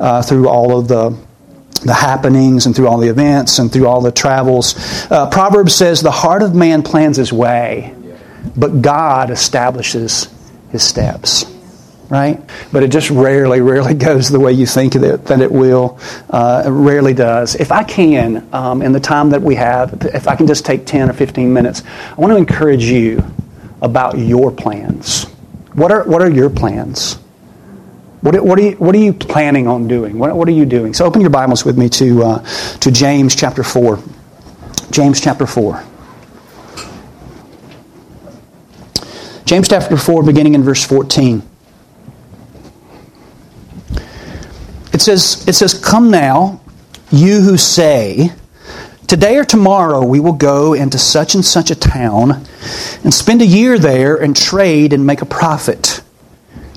uh, through all of the the happenings and through all the events and through all the travels. Uh, Proverbs says, The heart of man plans his way, but God establishes his steps. Right? But it just rarely, rarely goes the way you think that, that it will. Uh, it rarely does. If I can, um, in the time that we have, if I can just take 10 or 15 minutes, I want to encourage you about your plans. What are, what are your plans? What, what, are you, what are you planning on doing? What, what are you doing? So open your Bibles with me to, uh, to James chapter 4. James chapter 4. James chapter 4, beginning in verse 14. It says, it says, Come now, you who say, Today or tomorrow we will go into such and such a town and spend a year there and trade and make a profit.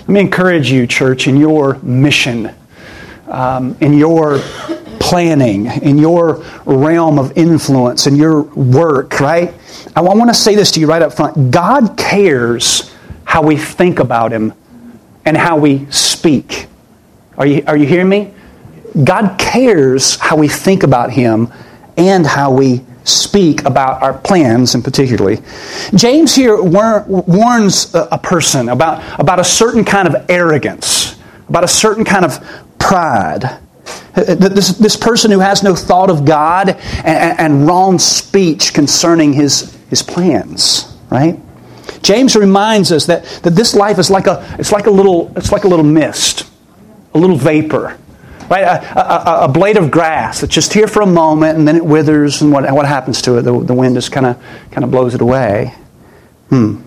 Let me encourage you, church, in your mission, um, in your planning, in your realm of influence, in your work, right? I want to say this to you right up front. God cares how we think about Him and how we speak. Are you, are you hearing me? God cares how we think about Him and how we speak about our plans and particularly. James here warns a person about, about a certain kind of arrogance, about a certain kind of pride. Uh, uh, this, this person who has no thought of God and, and wrong speech concerning his, his plans, right? James reminds us that, that this life is like a, it's like a little, it's like a little mist, a little vapor right? A, a, a, blade of grass that's just here for a moment and then it withers, and what, what happens to it? The, the wind just kind of kind of blows it away. Hmm.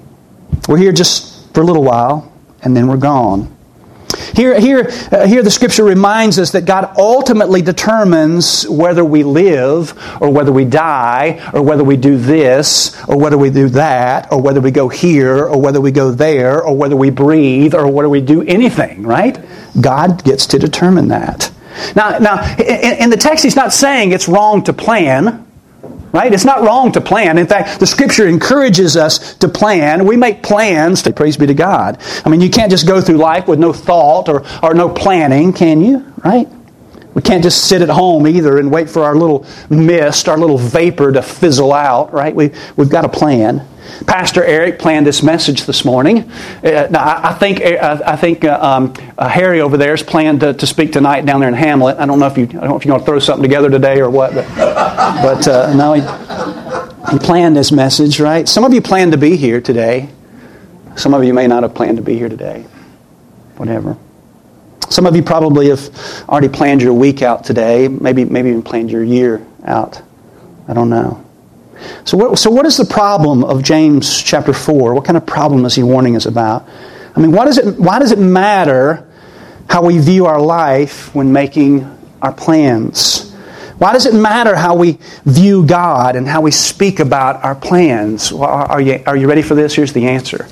We're here just for a little while, and then we're gone. Here, here, uh, here, the scripture reminds us that God ultimately determines whether we live or whether we die or whether we do this or whether we do that or whether we go here or whether we go there or whether we breathe or whether we do anything, right? God gets to determine that. Now, now in, in the text, he's not saying it's wrong to plan. Right? It's not wrong to plan. In fact, the scripture encourages us to plan. We make plans to praise be to God. I mean, you can't just go through life with no thought or, or no planning, can you? Right? We can't just sit at home either and wait for our little mist, our little vapor to fizzle out, right? We, we've got a plan. Pastor Eric planned this message this morning. Uh, I think uh, I think uh, um, uh, Harry over there is planned to, to, speak tonight down there in Hamlet. I don't know if you I don't know if you want to throw something together today or what, but, but uh, no, he, he planned this message. Right? Some of you planned to be here today. Some of you may not have planned to be here today. Whatever. Some of you probably have already planned your week out today. Maybe maybe even planned your year out. I don't know. So what, so what is the problem of James chapter 4? What kind of problem is he warning us about? I mean, why does it, why does it matter how we view our life when making our plans? Why does it matter how we view God and how we speak about our plans? Are you, are you ready for this? Here's the answer.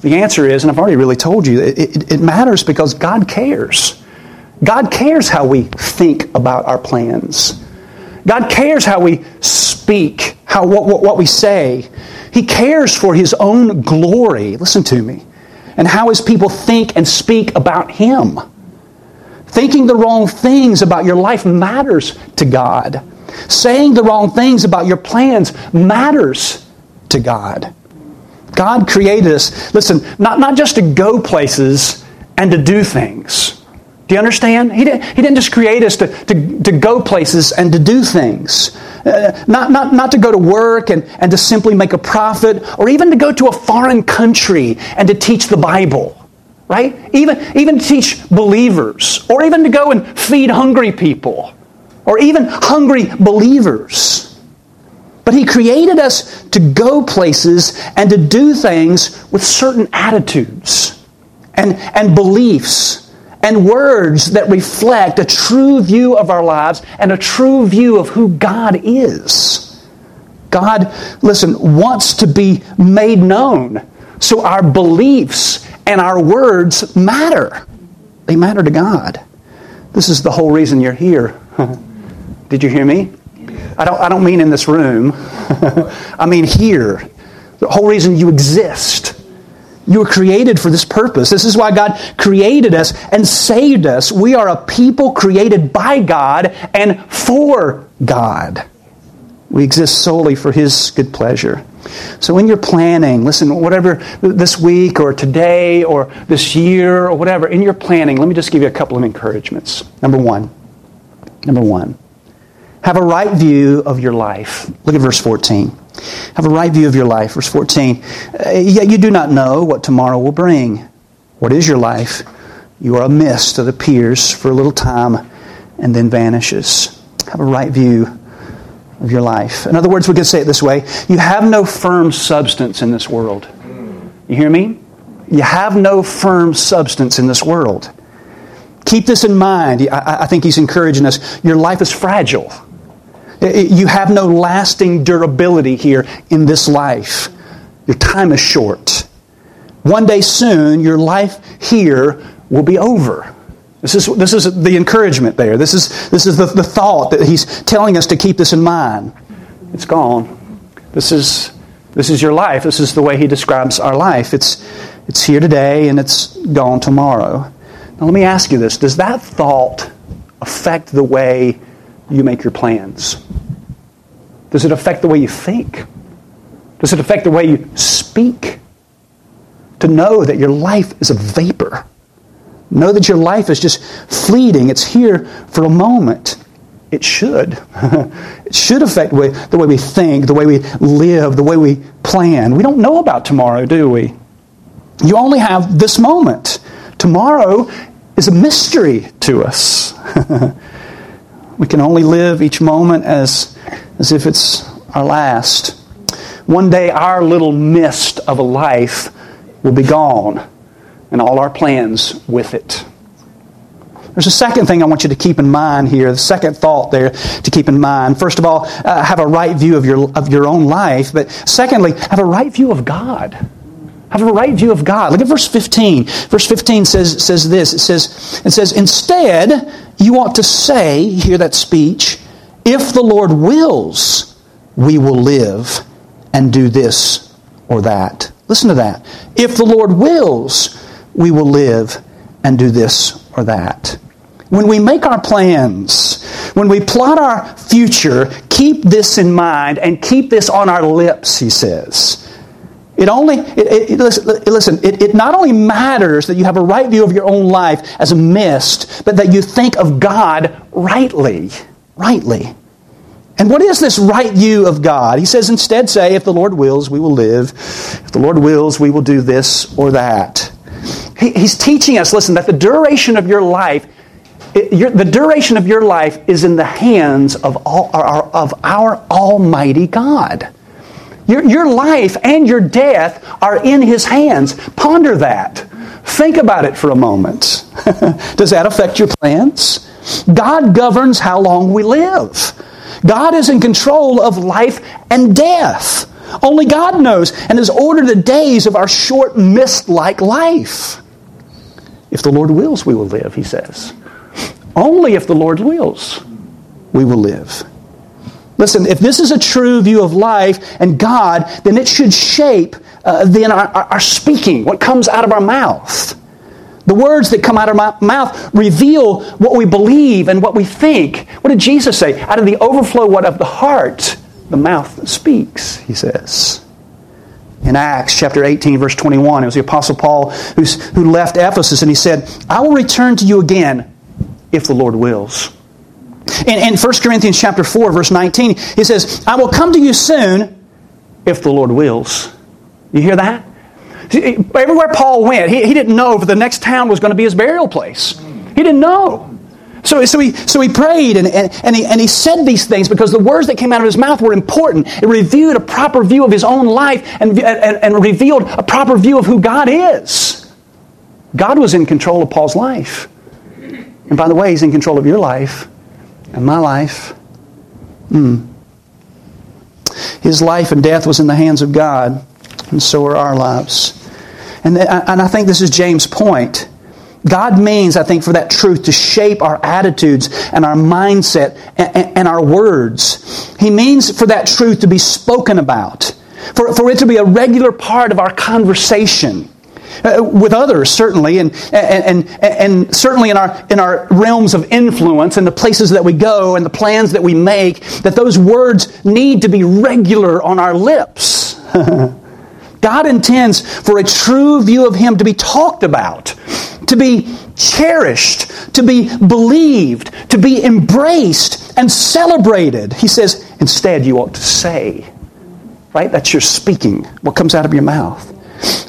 The answer is, and I've already really told you, it, it, it matters because God cares. God cares how we think about our plans. God cares how we speak, how, what, what, what we say. He cares for His own glory. Listen to me. And how His people think and speak about Him. Thinking the wrong things about your life matters to God. Saying the wrong things about your plans matters to God. God created us, listen, not, not just to go places and to do things. Do you understand? He didn't, he didn't just create us to, to, to go places and to do things. Uh, not, not, not to go to work and, and to simply make a profit, or even to go to a foreign country and to teach the Bible. Right? Even, even to teach believers, or even to go and feed hungry people, or even hungry believers. But He created us to go places and to do things with certain attitudes and, and beliefs and words that reflect a true view of our lives and a true view of who God is. God, listen, wants to be made known. So our beliefs and our words matter. They matter to God. This is the whole reason you're here. Did you hear me? I don't, I don't mean in this room. I mean here. The whole reason you exist. You were created for this purpose. This is why God created us and saved us. We are a people created by God and for God. We exist solely for His good pleasure. So, in your planning, listen, whatever this week or today or this year or whatever, in your planning, let me just give you a couple of encouragements. Number one, number one, have a right view of your life. Look at verse 14. Have a right view of your life. Verse 14. Uh, yet you do not know what tomorrow will bring. What is your life? You are a mist that appears for a little time and then vanishes. Have a right view of your life. In other words, we could say it this way you have no firm substance in this world. You hear me? You have no firm substance in this world. Keep this in mind. I, I think he's encouraging us. Your life is fragile. You have no lasting durability here in this life. Your time is short. One day soon, your life here will be over. This is, this is the encouragement there. This is, this is the, the thought that he's telling us to keep this in mind. It's gone. This is, this is your life. This is the way he describes our life. It's, it's here today and it's gone tomorrow. Now, let me ask you this Does that thought affect the way you make your plans? Does it affect the way you think? Does it affect the way you speak? To know that your life is a vapor. Know that your life is just fleeting. It's here for a moment. It should. it should affect the way, we think, the way we live, the way we plan. We don't know about tomorrow, do we? You only have this moment. Tomorrow is a mystery to us. We can only live each moment as, as if it's our last. One day, our little mist of a life will be gone, and all our plans with it. There's a second thing I want you to keep in mind here, the second thought there to keep in mind. First of all, uh, have a right view of your, of your own life, but secondly, have a right view of God. Have a right view of God. Look at verse 15. Verse 15 says, says this. It says, it says, Instead, you ought to say, hear that speech, if the Lord wills, we will live and do this or that. Listen to that. If the Lord wills, we will live and do this or that. When we make our plans, when we plot our future, keep this in mind and keep this on our lips, he says. It only, it, it, listen, it, it not only matters that you have a right view of your own life as a mist, but that you think of God rightly. Rightly. And what is this right view of God? He says, instead, say, if the Lord wills, we will live. If the Lord wills, we will do this or that. He, he's teaching us, listen, that the duration of your life, it, your, the duration of your life is in the hands of, all, of our Almighty God. Your, your life and your death are in His hands. Ponder that. Think about it for a moment. Does that affect your plans? God governs how long we live. God is in control of life and death. Only God knows and has ordered the days of our short, mist like life. If the Lord wills, we will live, he says. Only if the Lord wills, we will live. Listen, if this is a true view of life and God, then it should shape uh, then our, our, speaking, what comes out of our mouth. The words that come out of our mouth reveal what we believe and what we think. What did Jesus say? Out of the overflow what of the heart, the mouth speaks, he says. In Acts chapter 18, verse 21, it was the Apostle Paul who left Ephesus and he said, I will return to you again if the Lord wills. In, in 1 Corinthians chapter 4, verse 19, he says, I will come to you soon if the Lord wills. You hear that? Everywhere Paul went, he, he didn't know if the next town was going to be his burial place. He didn't know. So, so, he, so he prayed and, and, and, he, and he said these things because the words that came out of his mouth were important. It revealed a proper view of his own life and, and, and revealed a proper view of who God is. God was in control of Paul's life. And by the way, He's in control of your life and my life. Hmm. His life and death was in the hands of God, and so are our lives. And, and I think this is James' point. God means, I think, for that truth to shape our attitudes and our mindset and, and, our words. He means for that truth to be spoken about, for, for it to be a regular part of our conversation. Uh, with others, certainly, and, and, and, and certainly in our, in our realms of influence and the places that we go and the plans that we make, that those words need to be regular on our lips. God intends for a true view of Him to be talked about to be cherished, to be believed, to be embraced and celebrated. He says, instead, you ought to say. Right? That's your speaking, what comes out of your mouth.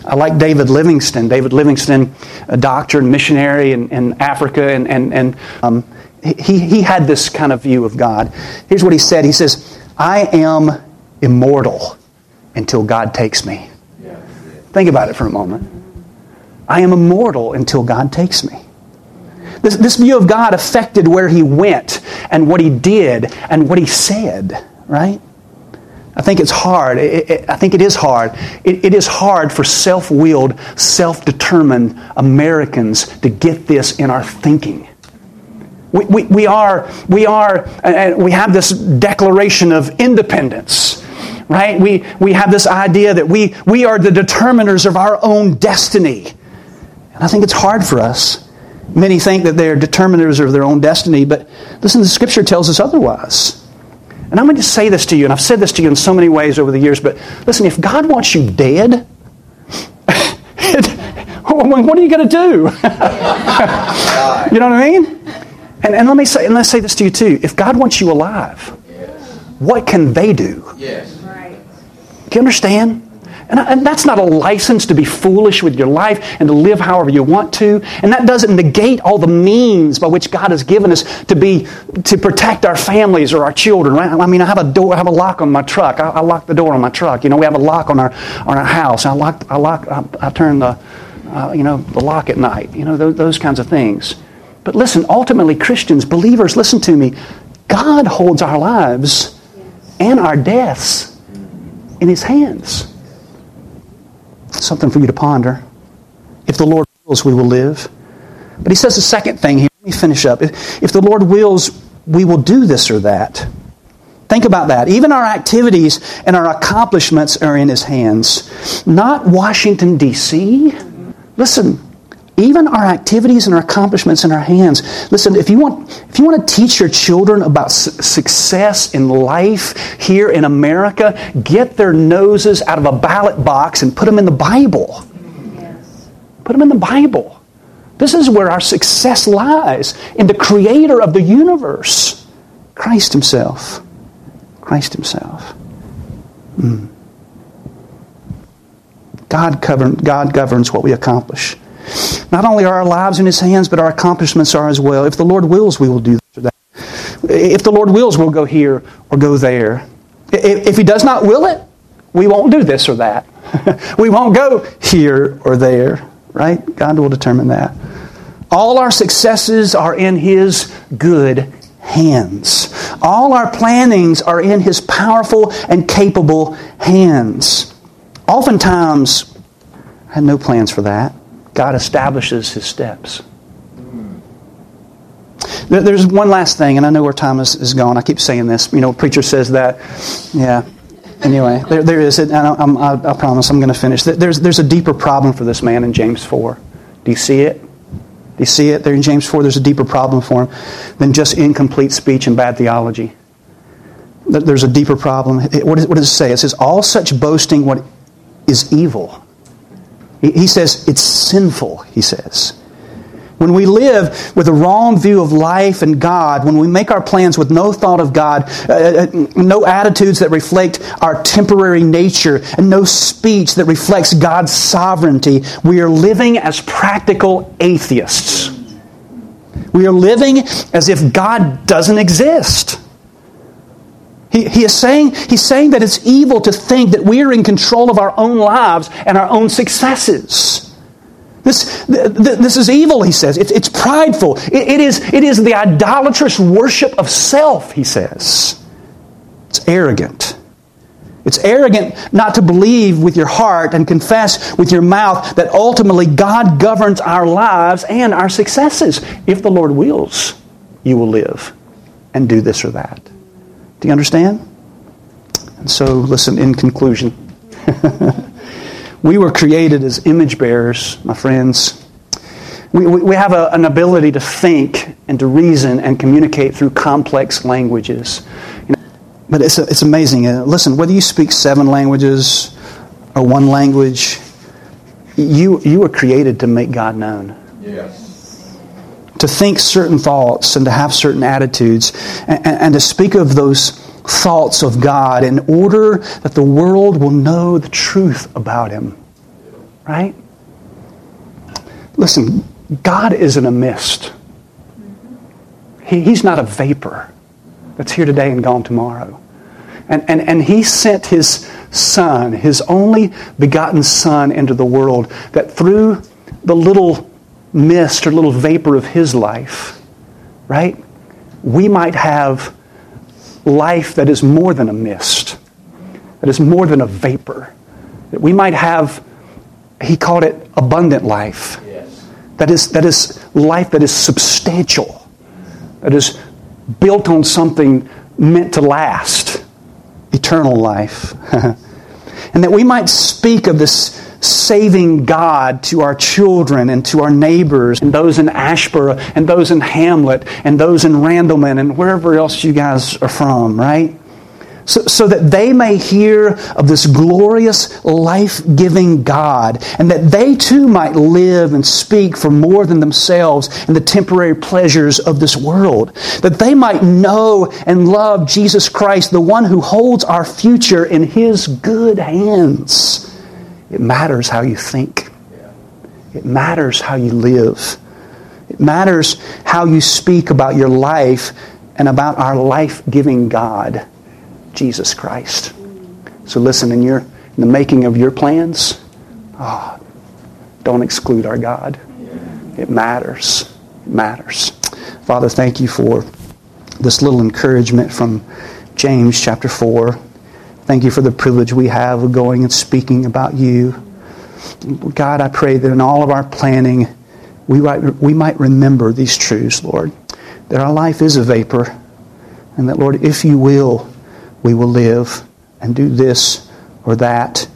I like David Livingstone. David Livingstone, a doctor and missionary in, in Africa, and, and, and um, he, he had this kind of view of God. Here's what he said He says, I am immortal until God takes me. Think about it for a moment. I am immortal until God takes me. This, this view of God affected where he went and what he did and what he said, right? I think it's hard. It, it, I think it is hard. It, it is hard for self willed, self determined Americans to get this in our thinking. We, we, we are, we are, and we have this declaration of independence right? We, we have this idea that we, we are the determiners of our own destiny. And I think it's hard for us. Many think that they're determiners of their own destiny, but listen, the scripture tells us otherwise. And I'm going to say this to you, and I've said this to you in so many ways over the years, but listen, if God wants you dead, what are you going to do? you know what I mean? And, and let me say, and let's say this to you too. If God wants you alive, yes. what can they do? Yes. Right. Do you understand? And, and that's not a license to be foolish with your life and to live however you want to. And that doesn't negate all the means by which God has given us to be to protect our families or our children. Right? I mean, I have a door, I have a lock on my truck. I, I lock the door on my truck. You know, we have a lock on our on our house. I lock, I lock, I, I turn the, uh, you know, the lock at night. You know, those, those kinds of things. But listen, ultimately, Christians, believers, listen to me. God holds our lives and our deaths in His hands. Something for you to ponder. If the Lord wills, we will live. But he says the second thing here. Let me finish up. If the Lord wills, we will do this or that. Think about that. Even our activities and our accomplishments are in his hands. Not Washington, D.C. Listen, even our activities and our accomplishments in our hands. Listen, if you want, if you want to teach your children about su- success in life here in America, get their noses out of a ballot box and put them in the Bible. Yes. Put them in the Bible. This is where our success lies in the creator of the universe, Christ Himself. Christ Himself. Mm. God, govern, God governs what we accomplish. Not only are our lives in His hands, but our accomplishments are as well. If the Lord wills, we will do this or that. If the Lord wills, we'll go here or go there. If He does not will it, we won't do this or that. we won't go here or there, right? God will determine that. All our successes are in His good hands. All our plannings are in His powerful and capable hands. Oftentimes, I had no plans for that. God establishes his steps. There's one last thing, and I know where time is, is gone. I keep saying this. You know, preacher says that. Yeah. Anyway, there, there is. And I, I, I promise I'm going to finish. There's, there's a deeper problem for this man in James 4. Do you see it? Do you see it there in James 4? There's a deeper problem for him than just incomplete speech and bad theology. There's a deeper problem. What does, what does it say? It says, All such boasting what is evil he says it's sinful, he says. When we live with a wrong view of life and God, when we make our plans with no thought of God, uh, uh, no attitudes that reflect our temporary nature, and no speech that reflects God's sovereignty, we are living as practical atheists. We are living as if God doesn't exist. He, he is saying, he's saying that it's evil to think that we are in control of our own lives and our own successes. This, this is evil, he says. It's, it's prideful. It, it, is, it is the idolatrous worship of self, he says. It's arrogant. It's arrogant not to believe with your heart and confess with your mouth that ultimately God governs our lives and our successes. If the Lord wills, you will live and do this or that. Do you understand? And so, listen, in conclusion, we were created as image bearers, my friends. We, we have a, an ability to think and to reason and communicate through complex languages. But it's, it's amazing. Uh, listen, whether you speak seven languages or one language, you, you were created to make God known. Yes. To think certain thoughts and to have certain attitudes and, and, to speak of those thoughts of God in order that the world will know the truth about Him. Right? Listen, God isn't a mist. He, he's not a vapor that's here today and gone tomorrow. And, and, and he sent his son, his only begotten son, into the world that through the little mist or little vapor of his life, right, we might have life that is more than a mist, that is more than a vapor. That we might have, he called it abundant life. Yes. That, is, that is life that is substantial, that is built on something meant to last eternal life. and that we might speak of this saving God to our children and to our neighbors and those in Asheboro and those in Hamlet and those in Randleman and wherever else you guys are from, right? so, so that they may hear of this glorious, life giving God, and that they too might live and speak for more than themselves and the temporary pleasures of this world. That they might know and love Jesus Christ, the one who holds our future in His good hands. It matters how you think, it matters how you live, it matters how you speak about your life and about our life giving God. Jesus Christ. So listen, in your in the making of your plans, oh, don't exclude our God. It matters. It matters. Father, thank you for this little encouragement from James chapter 4. Thank you for the privilege we have of going and speaking about you. God, I pray that in all of our planning, we might, we might remember these truths, Lord. That our life is a vapor, and that, Lord, if you will, we will live and do this or that,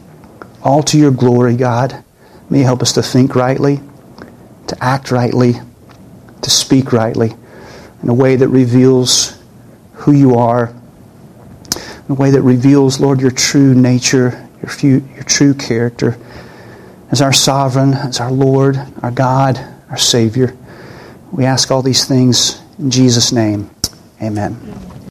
all to your glory, God. May you help us to think rightly, to act rightly, to speak rightly, in a way that reveals who you are, in a way that reveals, Lord, your true nature, your, few, your true character, as our sovereign, as our Lord, our God, our Savior. We ask all these things in Jesus' name. Amen.